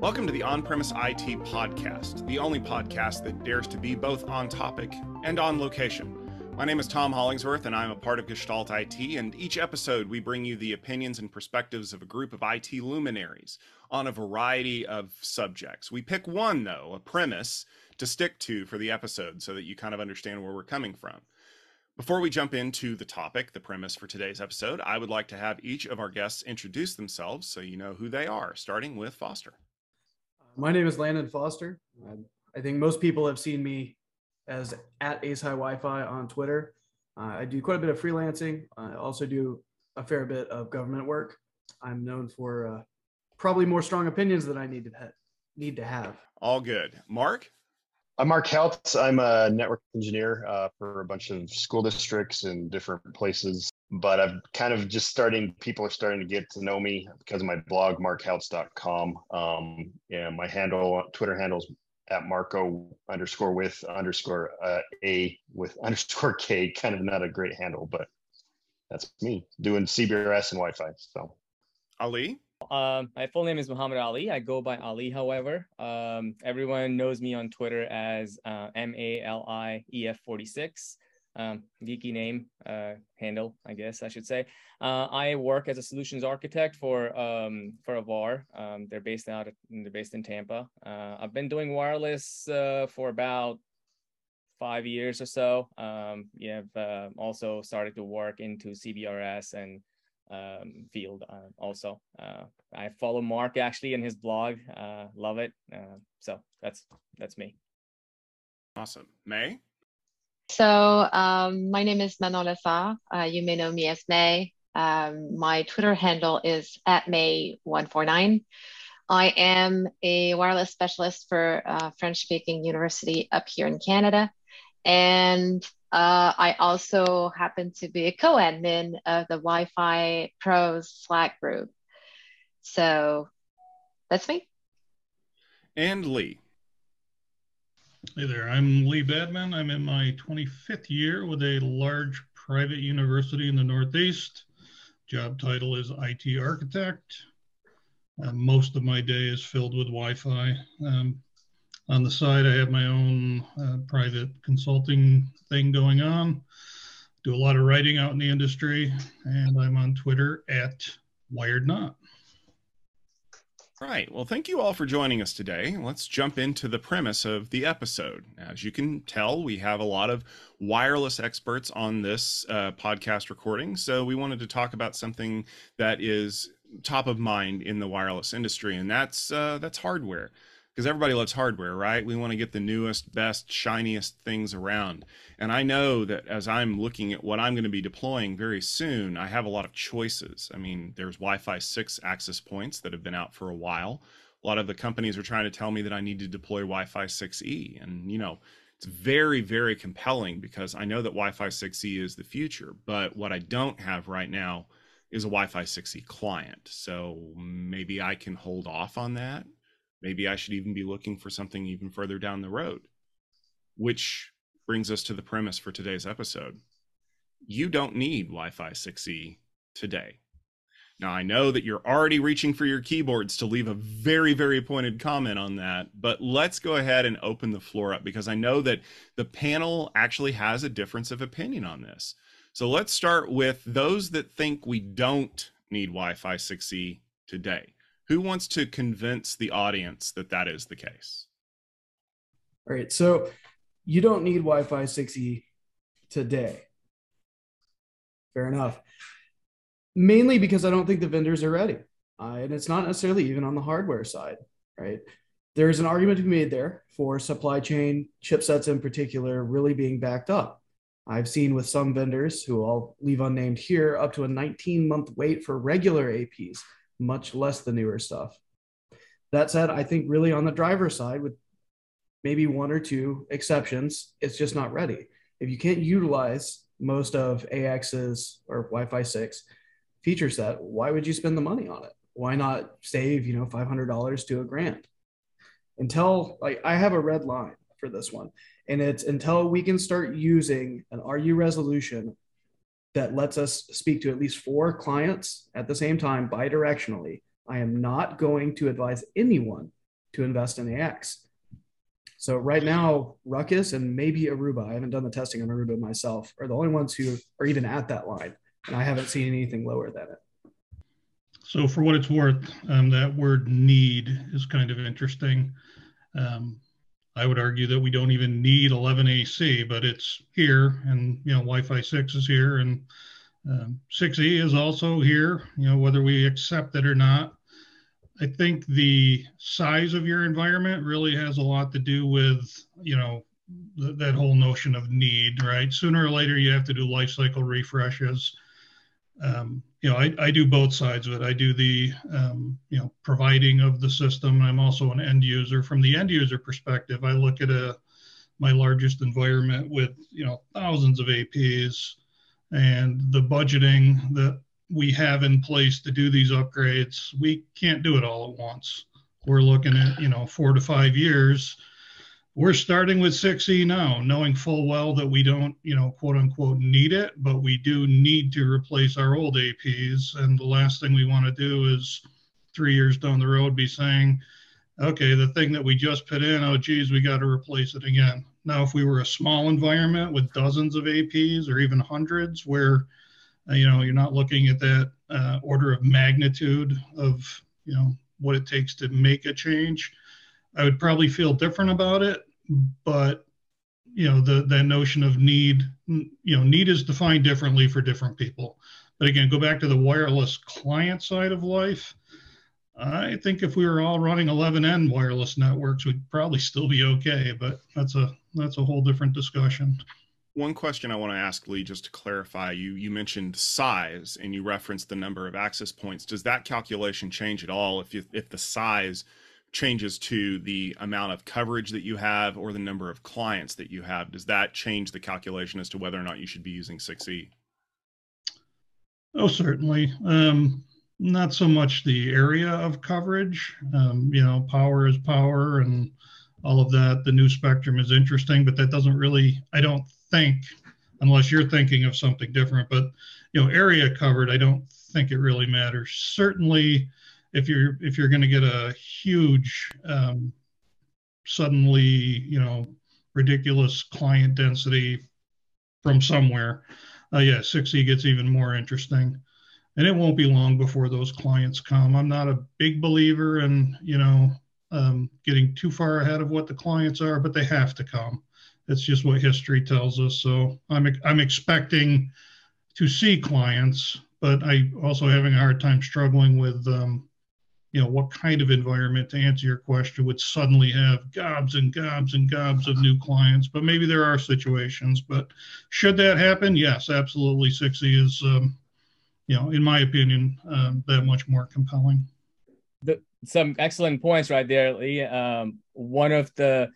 Welcome to the On Premise IT Podcast, the only podcast that dares to be both on topic and on location. My name is Tom Hollingsworth, and I'm a part of Gestalt IT. And each episode, we bring you the opinions and perspectives of a group of IT luminaries on a variety of subjects. We pick one, though, a premise to stick to for the episode so that you kind of understand where we're coming from. Before we jump into the topic, the premise for today's episode, I would like to have each of our guests introduce themselves so you know who they are, starting with Foster. My name is Landon Foster. I think most people have seen me as at Ace High Wi-Fi on Twitter. Uh, I do quite a bit of freelancing. I also do a fair bit of government work. I'm known for uh, probably more strong opinions than I need to need to have. All good, Mark. I'm Mark Houtz. I'm a network engineer uh, for a bunch of school districts in different places. But I've kind of just starting, people are starting to get to know me because of my blog, markhoutz.com. Um, and my handle, Twitter handles at Marko underscore with underscore uh, A with underscore K. Kind of not a great handle, but that's me doing CBRS and Wi Fi. So, Ali. Um, my full name is Muhammad Ali. I go by Ali, however. Um, everyone knows me on Twitter as uh, M A L I E F 46. Um, geeky name, uh, handle, I guess I should say. Uh, I work as a solutions architect for um, for Avar. Um, they're based out of, they're based in Tampa. Uh, I've been doing wireless uh, for about five years or so. Um, yeah, I've uh, also started to work into CBRS and um, field uh, also. Uh, I follow Mark actually in his blog. Uh, love it. Uh, so that's that's me. Awesome, May. So um, my name is Manon Lessard. Uh, you may know me as May. Um, my Twitter handle is at May149. I am a wireless specialist for uh, French-speaking university up here in Canada. And uh, I also happen to be a co-admin of the Wi-Fi Pros Slack group. So that's me. And Lee. Hey there, I'm Lee Badman. I'm in my 25th year with a large private university in the Northeast. Job title is IT architect. Uh, most of my day is filled with Wi-Fi. Um, on the side, I have my own uh, private consulting thing going on. Do a lot of writing out in the industry, and I'm on Twitter at Wired Not. Right. Well, thank you all for joining us today. Let's jump into the premise of the episode. As you can tell, we have a lot of wireless experts on this uh, podcast recording. So we wanted to talk about something that is top of mind in the wireless industry, and that's uh, that's hardware because everybody loves hardware, right? We want to get the newest, best, shiniest things around. And I know that as I'm looking at what I'm going to be deploying very soon, I have a lot of choices. I mean, there's Wi Fi 6 access points that have been out for a while. A lot of the companies are trying to tell me that I need to deploy Wi Fi 6E. And, you know, it's very, very compelling because I know that Wi Fi 6E is the future. But what I don't have right now is a Wi Fi 6E client. So maybe I can hold off on that Maybe I should even be looking for something even further down the road. Which brings us to the premise for today's episode. You don't need Wi Fi 6E today. Now, I know that you're already reaching for your keyboards to leave a very, very pointed comment on that, but let's go ahead and open the floor up because I know that the panel actually has a difference of opinion on this. So let's start with those that think we don't need Wi Fi 6E today. Who wants to convince the audience that that is the case? All right. So you don't need Wi Fi 6E today. Fair enough. Mainly because I don't think the vendors are ready. Uh, and it's not necessarily even on the hardware side, right? There's an argument to be made there for supply chain chipsets in particular really being backed up. I've seen with some vendors who I'll leave unnamed here up to a 19 month wait for regular APs much less the newer stuff. That said, I think really on the driver side, with maybe one or two exceptions, it's just not ready. If you can't utilize most of AX's or Wi-Fi 6 feature set, why would you spend the money on it? Why not save, you know, $500 to a grand? Until like I have a red line for this one, and it's until we can start using an RU resolution that lets us speak to at least four clients at the same time bidirectionally. I am not going to advise anyone to invest in AX. So right now, Ruckus and maybe Aruba, I haven't done the testing on Aruba myself, are the only ones who are even at that line. And I haven't seen anything lower than it. So for what it's worth, um, that word need is kind of interesting. Um, I would argue that we don't even need 11AC, but it's here, and you know Wi-Fi 6 is here, and um, 6E is also here. You know whether we accept it or not. I think the size of your environment really has a lot to do with, you know, th- that whole notion of need, right? Sooner or later, you have to do life cycle refreshes. Um, you know, I, I do both sides of it. I do the, um, you know, providing of the system. I'm also an end user. From the end user perspective, I look at a my largest environment with, you know, thousands of APs and the budgeting that we have in place to do these upgrades, we can't do it all at once. We're looking at, you know, four to five years. We're starting with 6E now, knowing full well that we don't, you know, quote unquote need it, but we do need to replace our old APs. And the last thing we want to do is three years down the road be saying, okay, the thing that we just put in, oh, geez, we got to replace it again. Now, if we were a small environment with dozens of APs or even hundreds, where uh, you know, you're not looking at that uh, order of magnitude of, you know, what it takes to make a change. I would probably feel different about it, but you know, the that notion of need, you know, need is defined differently for different people. But again, go back to the wireless client side of life. I think if we were all running 11n wireless networks, we'd probably still be okay. But that's a that's a whole different discussion one question I want to ask Lee, just to clarify, you you mentioned size and you referenced the number of access points. Does that calculation change at all if you, if the size changes to the amount of coverage that you have or the number of clients that you have? Does that change the calculation as to whether or not you should be using 6E? Oh, certainly. Um, not so much the area of coverage. Um, you know, power is power and all of that. The new spectrum is interesting, but that doesn't really, I don't think, unless you're thinking of something different. But you know, area covered, I don't think it really matters. Certainly, if you're if you're going to get a huge, um, suddenly you know, ridiculous client density from somewhere, uh, yeah, 6E gets even more interesting. And it won't be long before those clients come. I'm not a big believer in, you know, um, getting too far ahead of what the clients are, but they have to come. It's just what history tells us. So I'm I'm expecting to see clients, but I also having a hard time struggling with um, you know what kind of environment to answer your question would suddenly have gobs and gobs and gobs of new clients. But maybe there are situations. But should that happen, yes, absolutely. 6E is um, you know in my opinion um, that much more compelling. The, some excellent points right there, Lee. Um, one of the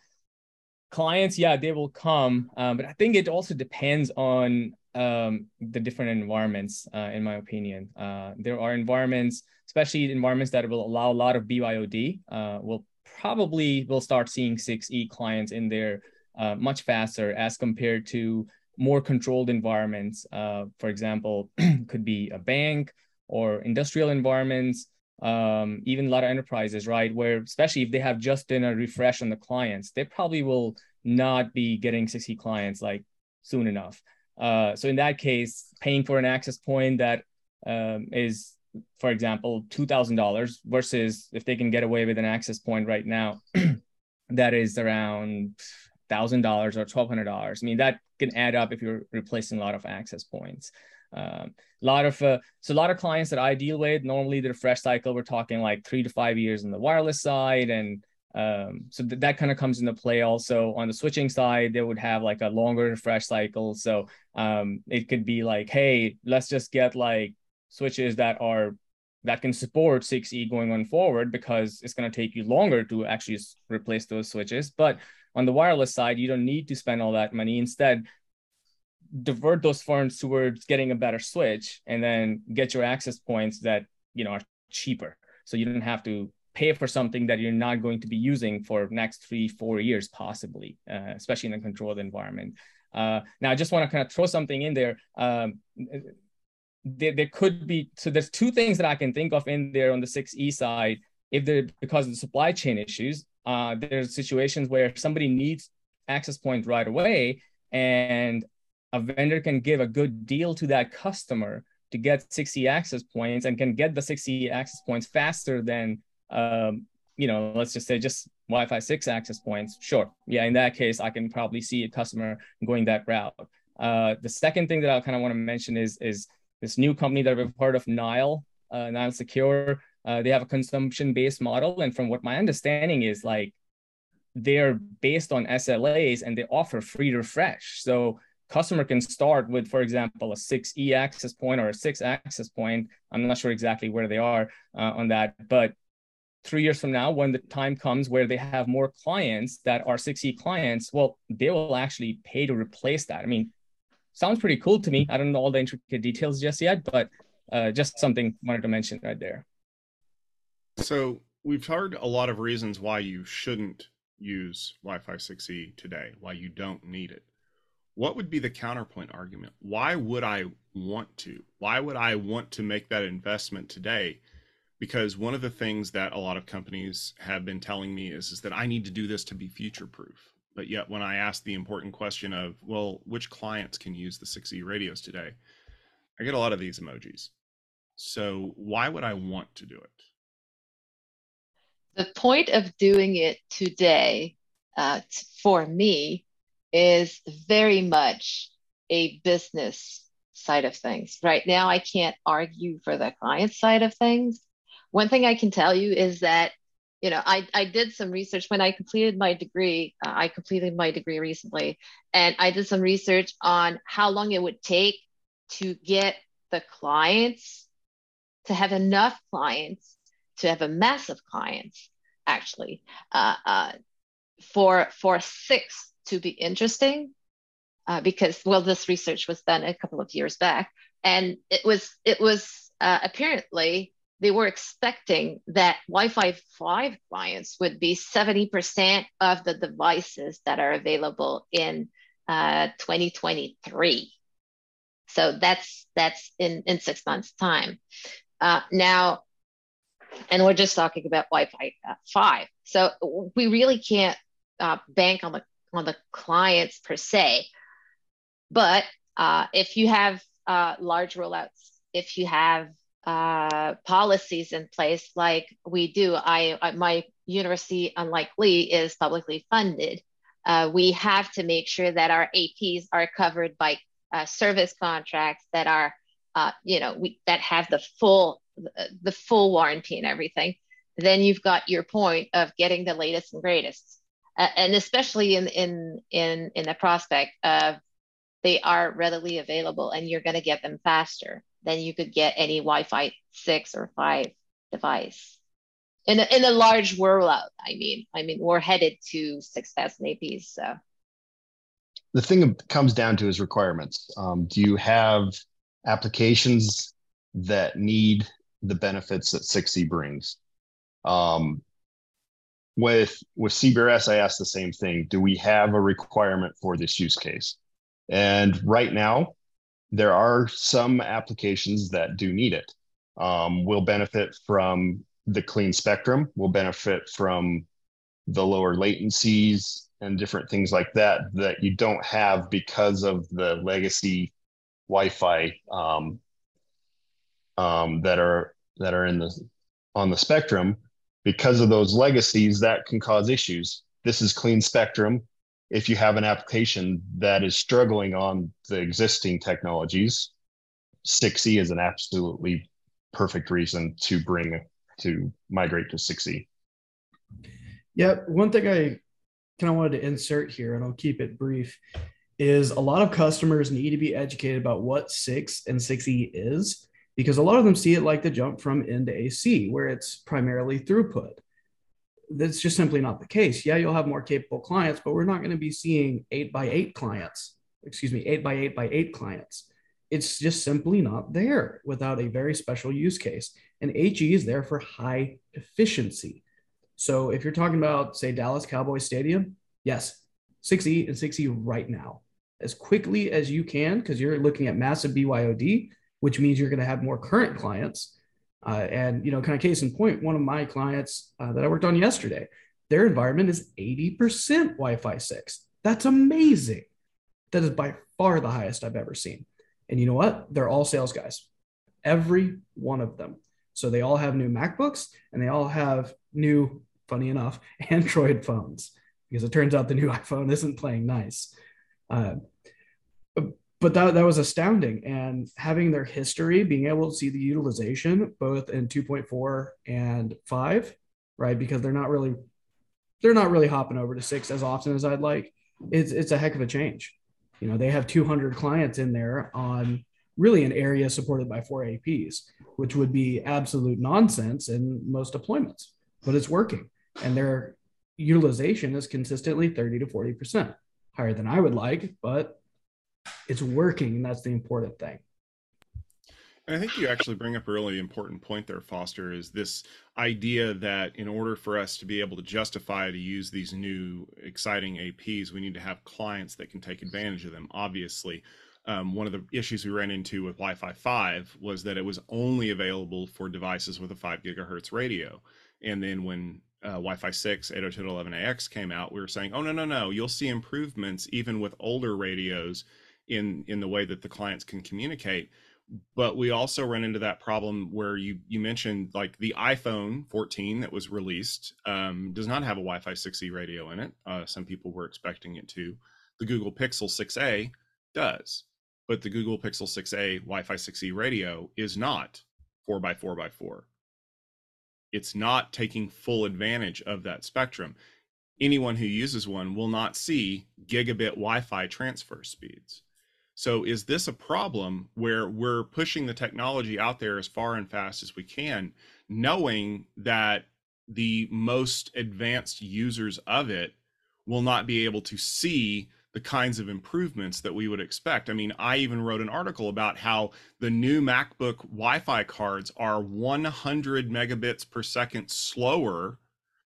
clients, yeah, they will come, um, but I think it also depends on um, the different environments. Uh, in my opinion, uh, there are environments, especially environments that will allow a lot of BYOD. Uh, will probably will start seeing 6E clients in there uh, much faster as compared to more controlled environments. Uh, for example, could be a bank or industrial environments um, even a lot of enterprises, right? Where especially if they have just done a refresh on the clients, they probably will not be getting 6E clients like soon enough. Uh, so in that case, paying for an access point that um, is, for example, two thousand dollars versus if they can get away with an access point right now, that is around thousand dollars or twelve hundred dollars. I mean, that can add up if you're replacing a lot of access points. Um, a lot of uh, so a lot of clients that I deal with normally the refresh cycle we're talking like three to five years on the wireless side, and um, so th- that kind of comes into play. Also on the switching side, they would have like a longer refresh cycle, so um, it could be like, hey, let's just get like switches that are that can support 6E going on forward because it's going to take you longer to actually replace those switches. But on the wireless side, you don't need to spend all that money. Instead, divert those funds towards getting a better switch and then get your access points that you know are cheaper so you don't have to pay for something that you're not going to be using for next three four years possibly uh, especially in a controlled environment. Uh, now i just want to kind of throw something in there. Um, there, there could be so there's two things that i can think of in there on the 6e side. If they're because of the supply chain issues, uh, there's situations where somebody needs access point right away, and a vendor can give a good deal to that customer to get 6E access points and can get the 6E access points faster than um, you know let's just say just wi-fi 6 access points sure. Yeah in that case i can probably see a customer going that route. Uh, the second thing that i kind of want to mention is is this new company that we've heard of nile uh, nile secure uh, they have a consumption based model. And from what my understanding is like they're based on slas and they offer free refresh. So customer can start with for example a 6e access point or a 6 access point. I'm not sure exactly where they are uh, on that but three years from now when the time comes where they have more clients that are 6e clients well they will actually pay to replace that. I mean sounds pretty cool to me. I don't know all the intricate details just yet but uh, just something wanted to mention right there. So we've heard a lot of reasons why you shouldn't use wi-fi 6e today why you don't need it. What would be the counterpoint argument? Why would i want to? Why would i want to make that investment today because one of the things that a lot of companies have been telling me is, is that I need to do this to be future proof. But yet, when I ask the important question of, well, which clients can use the 6E radios today, I get a lot of these emojis. So, why would I want to do it? The point of doing it today uh, for me is very much a business side of things. Right now, I can't argue for the client side of things one thing I can tell you is that you know I, I did some research. When i completed my degree uh, i completed my degree recently and i did some research on how long it would take to get the clients to have enough clients to have a mass of clients actually uh, uh, for for six to be interesting uh, because well this research was done a couple of years back and it was it was uh, apparently they were expecting that Wi-Fi 5 clients would be 70% of the devices that are available in uh, 2023. So that's that's in, in six months' time. Uh, now, and we're just talking about Wi-Fi uh, 5. So we really can't uh, bank on the on the clients per se. But uh, if you have uh, large rollouts, if you have uh, policies in place like we do. I, I, my university, unlike Lee, is publicly funded. Uh, we have to make sure that our APs are covered by uh, service contracts that are, uh, you know, we, that have the full the full warranty and everything. Then you've got your point of getting the latest and greatest, and especially in in in in the prospect of they are readily available and you're going to get them faster than you could get any Wi-Fi six or five device. In a, in a large rollout, I mean, I mean, we're headed to 6,000 APs. So the thing comes down to is requirements. Um, do you have applications that need the benefits that 6E brings? Um, with with CBRS, I asked the same thing. Do we have a requirement for this use case? And right now, there are some applications that do need it. Um, will benefit from the clean spectrum, will benefit from the lower latencies and different things like that that you don't have because of the legacy Wi-Fi um, um, that are that are in the on the spectrum. Because of those legacies, that can cause issues. This is clean spectrum if you have an application that is struggling on the existing technologies, 6E is an absolutely perfect reason to bring to migrate to 6E. Yeah, one thing I kind of wanted to insert here, and I'll keep it brief, is a lot of customers need to be educated about what 6 and 6E is because a lot of them see it like the jump from N to AC, where it's primarily throughput that's just simply not the case. Yeah, you'll have more capable clients, but we're not going to be seeing eight by eight clients, excuse me, eight by eight by eight clients. It's just simply not there without a very special use case. And HE is there for high efficiency. So if you're talking about, say, Dallas Cowboys Stadium, yes, 6E and 6E right now, as quickly as you can, because you're looking at massive BYOD, which means you're going to have more current clients Uh, and you know, kind of case in point, one of my clients uh, that I worked on yesterday, their environment is 80% Wi-Fi 6. That's amazing. That is by far the highest I've ever seen. And you know what? They're all sales guys, every one of them. So they all have new MacBooks and they all have new, funny enough, Android phones because it turns out the new iPhone isn't playing nice. Uh, but that, that was astounding. And having their history, being able to see the utilization both in 2.4 and 5, right? Because they're not really they're not really hopping over to six as often as I'd like. It's it's a heck of a change. You know, they have 200 clients in there on really an area supported by four APs, which would be absolute nonsense in most deployments, but it's working. And their utilization is consistently 30 to 40%, higher than I would like, but it's working. And that's the important thing. And I think you actually bring up a really important point there, Foster, is this idea that in order for us to be able to justify to use these new exciting APs, we need to have clients that can take advantage of them. Obviously, um, one of the issues we ran into with Wi-Fi 5 was that it was only available for devices with a 5 gigahertz radio. And then when uh, Wi-Fi 6 802.11ax came out, we were saying, oh no no no, you'll see improvements even with older radios in in the way that the clients can communicate. But we also run into that problem where you you mentioned like the iphone 14 that was released um, does not have a wi-fi 6e radio in it. Uh, some people were expecting it to. The google pixel 6a does but the google pixel 6a wi-fi 6e radio is not 4x4x4 it's not taking full advantage of that spectrum. Anyone who uses one will not see gigabit wi-fi transfer speeds so is this a problem where we're pushing the technology out there as far and fast as we can, knowing that the most advanced users of it will not be able to see the kinds of improvements that we would expect. I mean, I even wrote an article about how the new MacBook Wi Fi cards are 100 megabits per second slower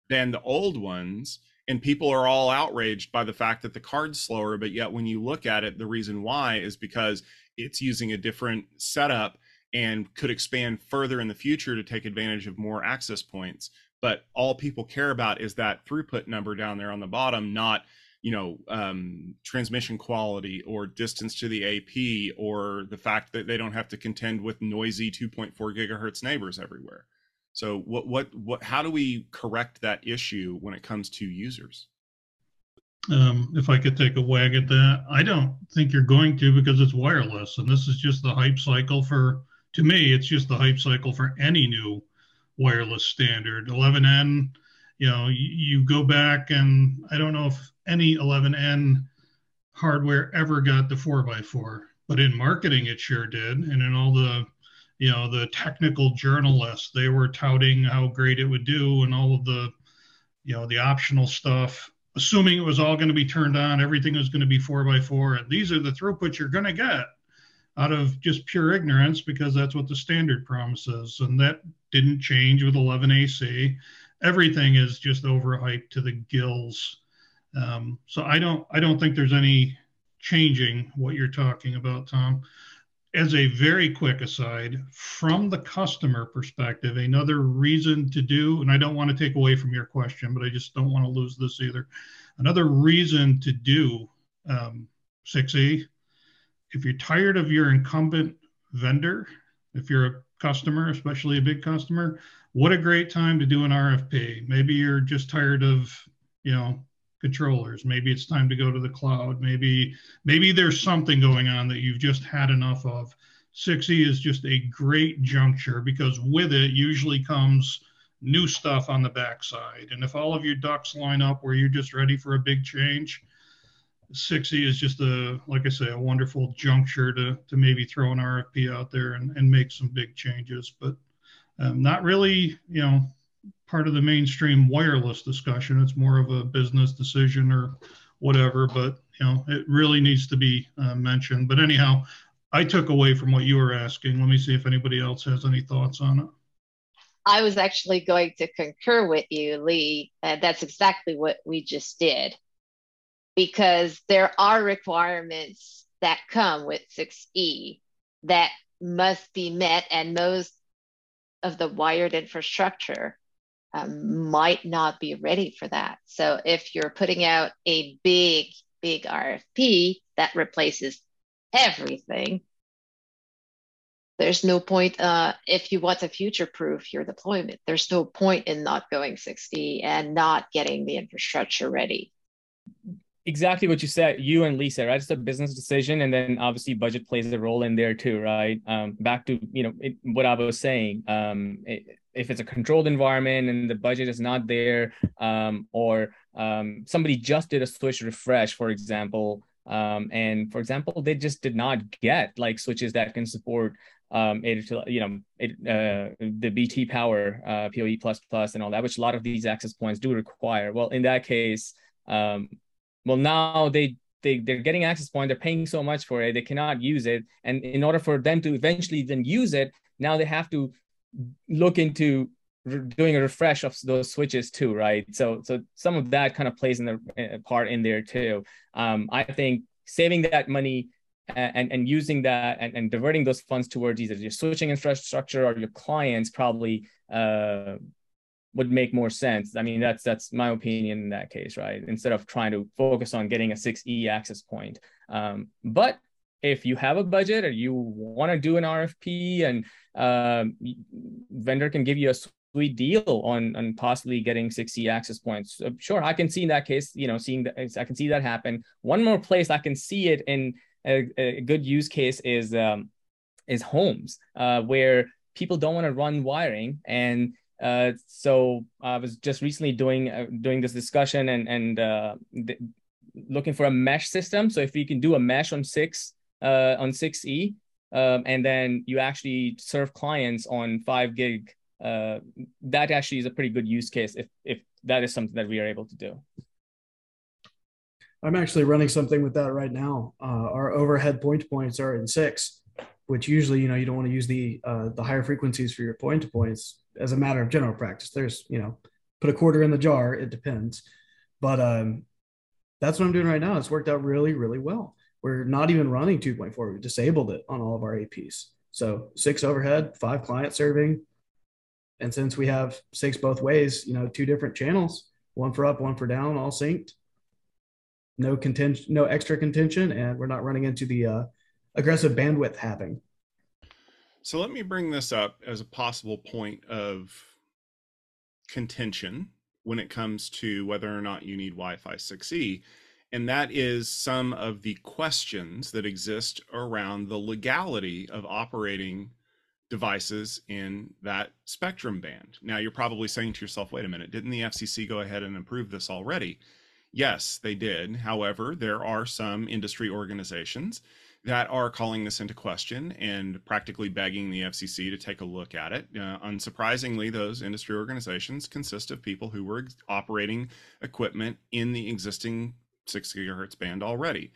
than the old ones and people are all outraged by the fact that the card's slower but yet when you look at it the reason why is because it's using a different setup and could expand further in the future to take advantage of more access points. But all people care about is that throughput number down there on the bottom not you know um, transmission quality or distance to the ap or the fact that they don't have to contend with noisy 2.4 gigahertz neighbors everywhere so what what what how do we correct that issue when it comes to users? Um, if I could take a wag at that, I don't think you're going to because it's wireless, and this is just the hype cycle for. To me, it's just the hype cycle for any new wireless standard. 11n, you know, you, you go back and I don't know if any 11n hardware ever got the 4x4, but in marketing it sure did, and in all the you know the technical journalists they were touting how great it would do and all of the you know the optional stuff assuming it was all going to be turned on everything was going to be four by four. And these are the throughputs you're going to get out of just pure ignorance because that's what the standard promises and that didn't change with 11ac everything is just overhyped to the gills. Um, so i don't i don't think there's any changing what you're talking about tom as a very quick aside, from the customer perspective, another reason to do, and I don't want to take away from your question, but I just don't want to lose this either. Another reason to do um, 6E, if you're tired of your incumbent vendor, if you're a customer, especially a big customer, what a great time to do an RFP. Maybe you're just tired of, you know, controllers. Maybe it's time to go to the cloud. Maybe maybe there's something going on that you've just had enough of. 6e is just a great juncture because with it usually comes new stuff on the backside. And if all of your ducks line up where you're just ready for a big change 6e is just a like i say a wonderful juncture to to maybe throw an rfp out there and, and make some big changes. But um, not really you know part of the mainstream wireless discussion. It's more of a business decision or whatever, but you know, it really needs to be uh, mentioned. But anyhow, I took away from what you were asking. Let me see if anybody else has any thoughts on it. I was actually going to concur with you, Lee. That's exactly what we just did. Because there are requirements that come with 6E that must be met, and most of the wired infrastructure um, might not be ready for that. So if you're putting out a big, big RFP that replaces everything, there's no point uh, if you want to future proof your deployment there's no point in not going 6E and not getting the infrastructure ready. Exactly what you said you and lisa right? It's a business decision and then obviously budget plays a role in there too right? Um, back to you know it, what i was saying um, it, if it's a controlled environment and the budget is not there um, or um, somebody just did a switch refresh for example um, and for example they just did not get like switches that can support um, it, you know, it, uh, the BT power, uh, PoE plus plus and all that, which a lot of these access points do require. Well, in that case, um, well, now they, they, they're getting access point, they're paying so much for it, they cannot use it. And in order for them to eventually then use it, now they have to look into doing a refresh of those switches too, right? So, so some of that kind of plays in the uh, part in there too. Um, I think saving that money and, and using that and, and diverting those funds towards either your switching infrastructure or your clients probably uh, would make more sense. I mean, that's that's my opinion in that case, right? Instead of trying to focus on getting a 6E access point. Um, but if you have a budget or you want to do an RFP and um, vendor can give you a sweet deal on on possibly getting 6E access points. So sure, I can see in that case, you know, seeing that I can see that happen. One more place I can see it in a, a good use case is um, is homes uh, where people don't want to run wiring and uh, so I was just recently doing uh, doing this discussion and and uh, looking for a mesh system. So if you can do a mesh on six uh, on six E, um, and then you actually serve clients on five gig, uh, that actually is a pretty good use case if if that is something that we are able to do. I'm actually running something with that right now. Uh, our overhead point points are in six, which usually you know you don't want to use the uh, the higher frequencies for your point points as a matter of general practice. There's you know put a quarter in the jar. It depends, but um, that's what I'm doing right now. It's worked out really really well. We're not even running 2.4. We disabled it on all of our APs. So six overhead, five client serving, and since we have six both ways, you know, two different channels, one for up, one for down, all synced no contention, no extra contention, and we're not running into the uh, aggressive bandwidth having. So let me bring this up as a possible point of contention when it comes to whether or not you need Wi-Fi 6E, and that is some of the questions that exist around the legality of operating devices in that spectrum band. Now you're probably saying to yourself, wait a minute, didn't the FCC go ahead and approve this already? Yes, they did. However, there are some industry organizations that are calling this into question and practically begging the FCC to take a look at it. Uh, unsurprisingly, those industry organizations consist of people who were operating equipment in the existing six gigahertz band already.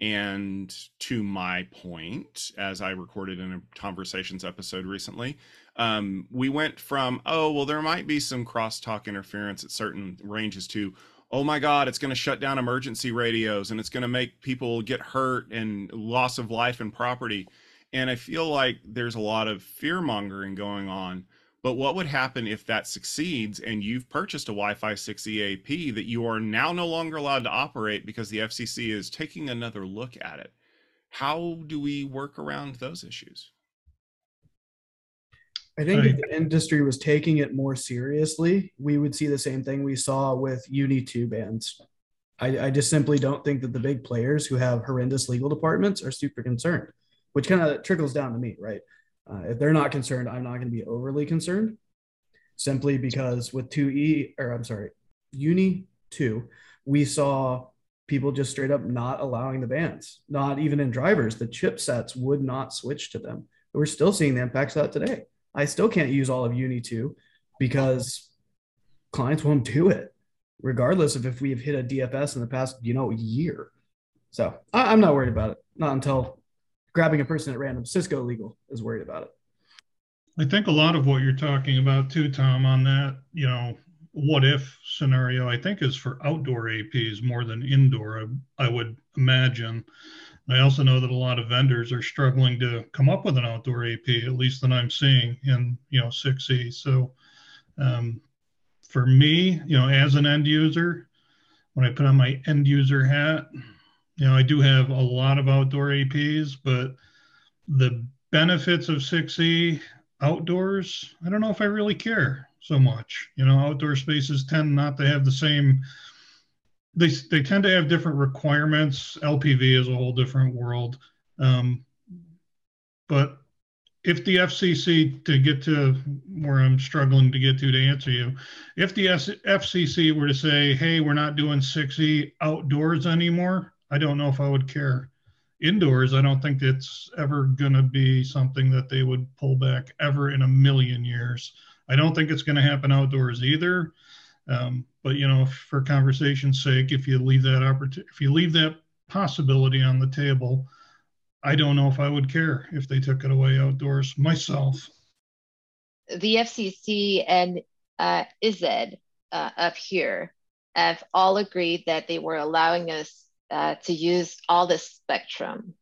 And to my point, as I recorded in a conversations episode recently, um, we went from, oh, well, there might be some crosstalk interference at certain ranges to, oh my god it's going to shut down emergency radios and it's going to make people get hurt and loss of life and property and i feel like there's a lot of fear mongering going on but what would happen if that succeeds and you've purchased a wi-fi 6e ap that you are now no longer allowed to operate because the fcc is taking another look at it how do we work around those issues I think right. if the industry was taking it more seriously, we would see the same thing we saw with UNII-2 bands. I, I just simply don't think that the big players who have horrendous legal departments are super concerned, which kind of trickles down to me, right? Uh, if they're not concerned, I'm not going to be overly concerned simply because with 2E, or I'm sorry, Uni 2, we saw people just straight up not allowing the bands, not even in drivers. The chipsets would not switch to them. We're still seeing the impacts of that today. I still can't use all of UNII-2 because clients won't do it, regardless of if we have hit a DFS in the past, you know, year. So I, am not worried about it. Not until grabbing a person at random. Cisco legal is worried about it. I think a lot of what you're talking about too, Tom, on that, you know, what if scenario, I think is for outdoor APs more than indoor. I, I would imagine I also know that a lot of vendors are struggling to come up with an outdoor AP, at least that I'm seeing in you know 6E. So um, for me, you know, as an end user, when I put on my end user hat, you know, I do have a lot of outdoor APs, but the benefits of 6E outdoors, I don't know if I really care so much. You know, outdoor spaces tend not to have the same they they tend to have different requirements. LPV is a whole different world. Um, but if the FCC to get to where I'm struggling to get to to answer you, if the FCC were to say, "Hey, we're not doing 6E outdoors anymore," I don't know if I would care. Indoors, I don't think it's ever going to be something that they would pull back ever in a million years. I don't think it's going to happen outdoors either. Um, but you know, for conversation's sake, if you leave that opportunity, if you leave that possibility on the table, I don't know if I would care if they took it away outdoors myself. The FCC and uh, ISED uh, up here have all agreed that they were allowing us uh, to use all the spectrum,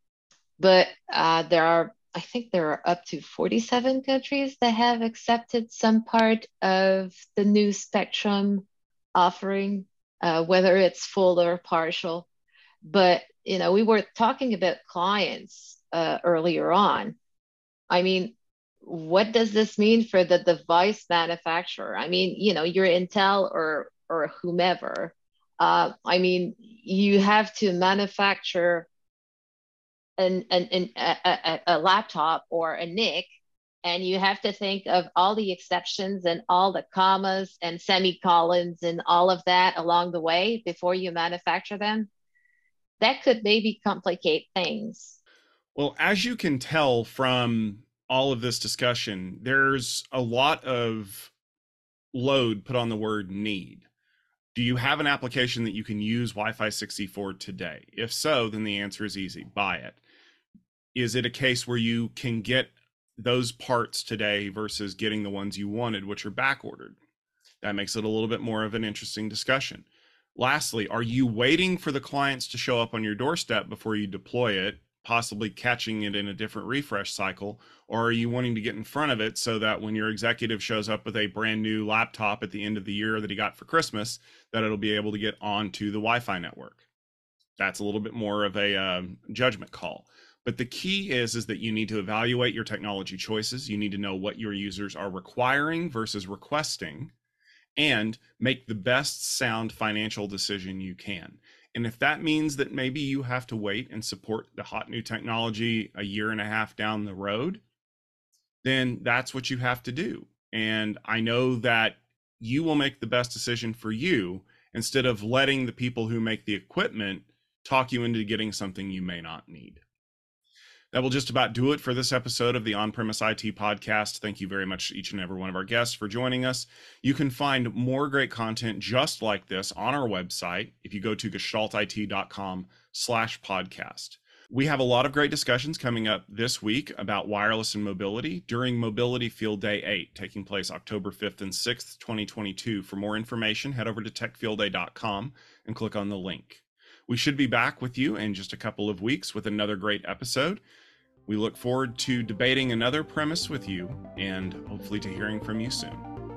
but uh, there are I think there are up to 47 countries that have accepted some part of the new spectrum offering, uh, whether it's full or partial. But you know, we were talking about clients uh, earlier on. I mean, what does this mean for the device manufacturer? I mean, you know, you're Intel or or whomever. Uh, I mean, you have to manufacture an, an, an a, a, a laptop or a NIC and you have to think of all the exceptions and all the commas and semicolons and all of that along the way before you manufacture them. That could maybe complicate things. Well as you can tell from all of this discussion there's a lot of load put on the word need do you have an application that you can use wi-fi 64 today if so then the answer is easy buy it is it a case where you can get those parts today versus getting the ones you wanted, which are back ordered? That makes it a little bit more of an interesting discussion. Lastly, are you waiting for the clients to show up on your doorstep before you deploy it, possibly catching it in a different refresh cycle? Or are you wanting to get in front of it so that when your executive shows up with a brand new laptop at the end of the year that he got for Christmas, that it'll be able to get onto the Wi Fi network? That's a little bit more of a um, judgment call. But the key is is that you need to evaluate your technology choices. You need to know what your users are requiring versus requesting and make the best sound financial decision you can. And if that means that maybe you have to wait and support the hot new technology a year and a half down the road, then that's what you have to do. And I know that you will make the best decision for you instead of letting the people who make the equipment talk you into getting something you may not need. That will just about do it for this episode of the On Premise IT podcast. Thank you very much, each and every one of our guests, for joining us. You can find more great content just like this on our website if you go to gestaltit.com slash podcast. We have a lot of great discussions coming up this week about wireless and mobility during Mobility Field Day 8, taking place October 5th and 6th, 2022. For more information, head over to techfieldday.com and click on the link. We should be back with you in just a couple of weeks with another great episode. We look forward to debating another premise with you and hopefully to hearing from you soon.